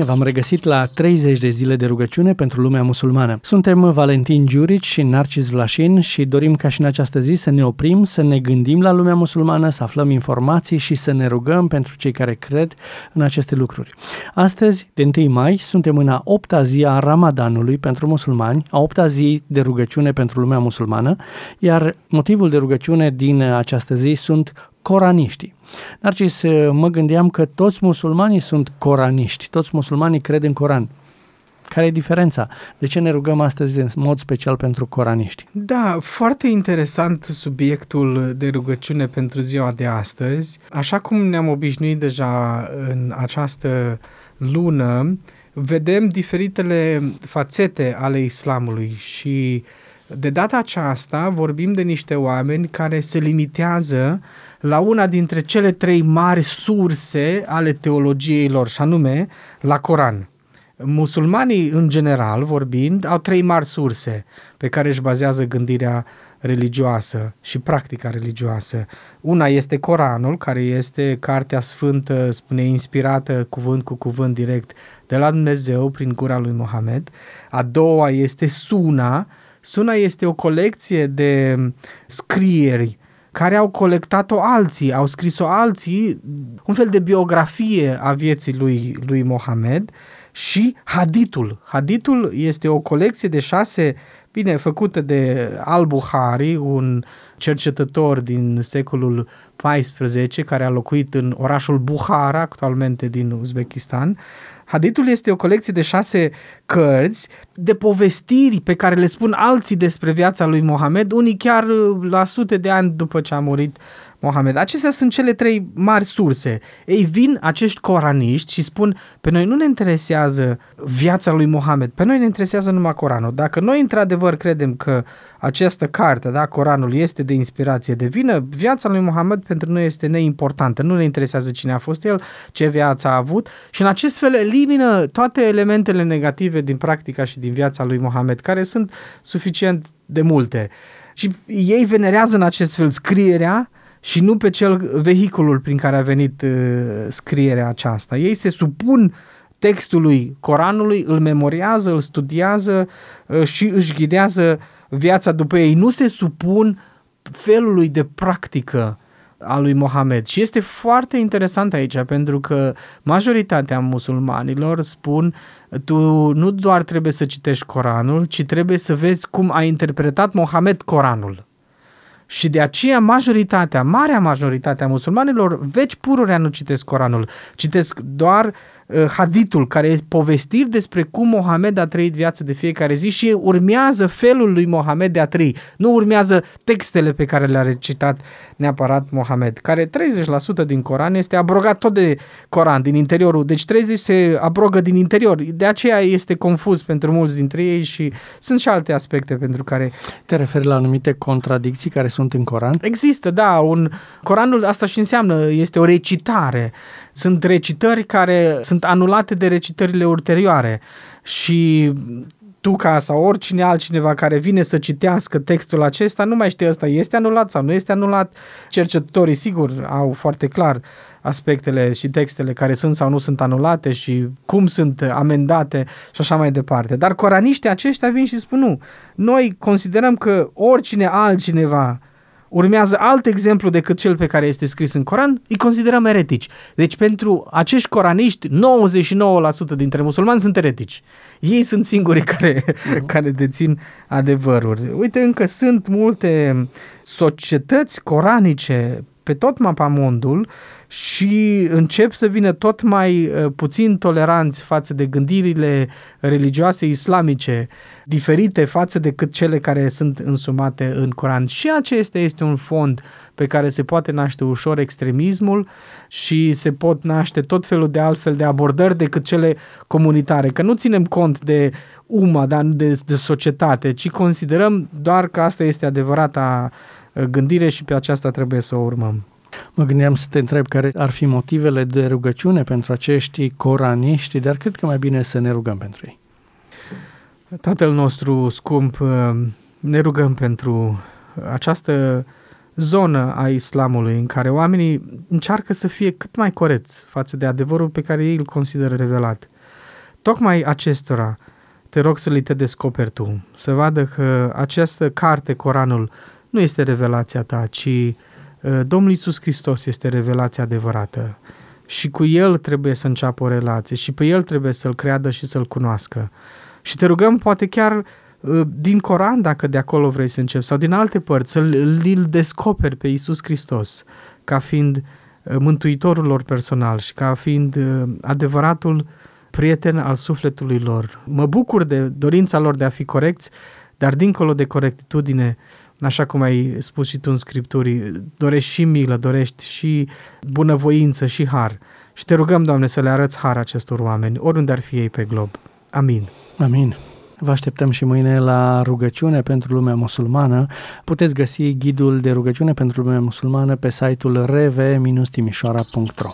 Bine v-am regăsit la 30 de zile de rugăciune pentru lumea musulmană. Suntem Valentin Giurici și Narcis Vlașin și dorim ca și în această zi să ne oprim, să ne gândim la lumea musulmană, să aflăm informații și să ne rugăm pentru cei care cred în aceste lucruri. Astăzi, de 1 mai, suntem în a opta zi a Ramadanului pentru musulmani, a opta zi de rugăciune pentru lumea musulmană, iar motivul de rugăciune din această zi sunt coraniștii. Narcis, mă gândeam că toți musulmanii sunt coraniști, toți musulmanii cred în Coran. Care e diferența? De ce ne rugăm astăzi în mod special pentru coraniști? Da, foarte interesant subiectul de rugăciune pentru ziua de astăzi. Așa cum ne-am obișnuit deja în această lună, vedem diferitele fațete ale islamului și de data aceasta vorbim de niște oameni care se limitează la una dintre cele trei mari surse ale teologiei lor, și anume la Coran. Musulmanii, în general vorbind, au trei mari surse pe care își bazează gândirea religioasă și practica religioasă. Una este Coranul, care este cartea sfântă, spune, inspirată cuvânt cu cuvânt direct de la Dumnezeu prin gura lui Mohamed. A doua este Suna. Suna este o colecție de scrieri care au colectat-o alții, au scris-o alții, un fel de biografie a vieții lui, lui Mohamed și Haditul. Haditul este o colecție de șase, bine, făcută de Al-Buhari, un cercetător din secolul XIV care a locuit în orașul Buhara, actualmente din Uzbekistan, Hadithul este o colecție de șase cărți de povestiri pe care le spun alții despre viața lui Mohamed, unii chiar la sute de ani după ce a murit Mohamed. Acestea sunt cele trei mari surse. Ei vin acești coraniști și spun, pe noi nu ne interesează viața lui Mohamed, pe noi ne interesează numai Coranul. Dacă noi într-adevăr credem că această carte, da, Coranul, este de inspirație de vină, viața lui Mohamed pentru noi este neimportantă. Nu ne interesează cine a fost el, ce viață a avut și în acest fel elimină toate elementele negative din practica și din viața lui Mohamed, care sunt suficient de multe. Și ei venerează în acest fel scrierea, și nu pe cel vehiculul prin care a venit uh, scrierea aceasta. Ei se supun textului Coranului, îl memoriază, îl studiază uh, și își ghidează viața după ei. Nu se supun felului de practică a lui Mohamed. Și este foarte interesant aici, pentru că majoritatea musulmanilor spun tu nu doar trebuie să citești Coranul, ci trebuie să vezi cum a interpretat Mohamed Coranul. Și de aceea majoritatea, marea majoritatea musulmanilor, veci pururea nu citesc Coranul, citesc doar Uh, haditul, care este povestiri despre cum Mohamed a trăit viața de fiecare zi și urmează felul lui Mohamed de a trăi. Nu urmează textele pe care le-a recitat neapărat Mohamed, care 30% din Coran este abrogat tot de Coran, din interiorul. Deci 30 se abrogă din interior. De aceea este confuz pentru mulți dintre ei și sunt și alte aspecte pentru care... Te referi la anumite contradicții care sunt în Coran? Există, da. Un... Coranul asta și înseamnă, este o recitare sunt recitări care sunt anulate de recitările ulterioare și tu ca sau oricine altcineva care vine să citească textul acesta nu mai știe ăsta este anulat sau nu este anulat. Cercetătorii sigur au foarte clar aspectele și textele care sunt sau nu sunt anulate și cum sunt amendate și așa mai departe. Dar coraniștii aceștia vin și spun nu. Noi considerăm că oricine altcineva urmează alt exemplu decât cel pe care este scris în Coran, îi considerăm eretici. Deci pentru acești coraniști, 99% dintre musulmani sunt eretici. Ei sunt singurii care, care dețin adevăruri. Uite, încă sunt multe societăți coranice pe tot mapamondul și încep să vină tot mai uh, puțin toleranți față de gândirile religioase islamice diferite față de cât cele care sunt însumate în Coran. Și acesta este un fond pe care se poate naște ușor extremismul și se pot naște tot felul de altfel de abordări decât cele comunitare. Că nu ținem cont de UMA, dar de, de societate, ci considerăm doar că asta este adevărata uh, gândire și pe aceasta trebuie să o urmăm. Mă gândeam să te întreb care ar fi motivele de rugăciune pentru acești coraniști, dar cred că mai bine să ne rugăm pentru ei. Tatăl nostru scump, ne rugăm pentru această zonă a islamului în care oamenii încearcă să fie cât mai coreți față de adevărul pe care ei îl consideră revelat. tocmai acestora te rog să li te descoperi tu, să vadă că această carte, Coranul, nu este revelația ta, ci uh, Domnul Iisus Hristos este revelația adevărată și cu El trebuie să înceapă o relație și pe El trebuie să-L creadă și să-L cunoască. Și te rugăm poate chiar uh, din Coran, dacă de acolo vrei să începi, sau din alte părți, să-L descoperi pe Iisus Hristos ca fiind uh, mântuitorul lor personal și ca fiind adevăratul prieten al sufletului lor. Mă bucur de dorința lor de a fi corecți, dar dincolo de corectitudine, așa cum ai spus și tu în Scripturii, dorești și milă, dorești și bunăvoință și har. Și te rugăm, Doamne, să le arăți har acestor oameni, oriunde ar fi ei pe glob. Amin. Amin. Vă așteptăm și mâine la rugăciune pentru lumea musulmană. Puteți găsi ghidul de rugăciune pentru lumea musulmană pe site-ul rv-timișoara.ro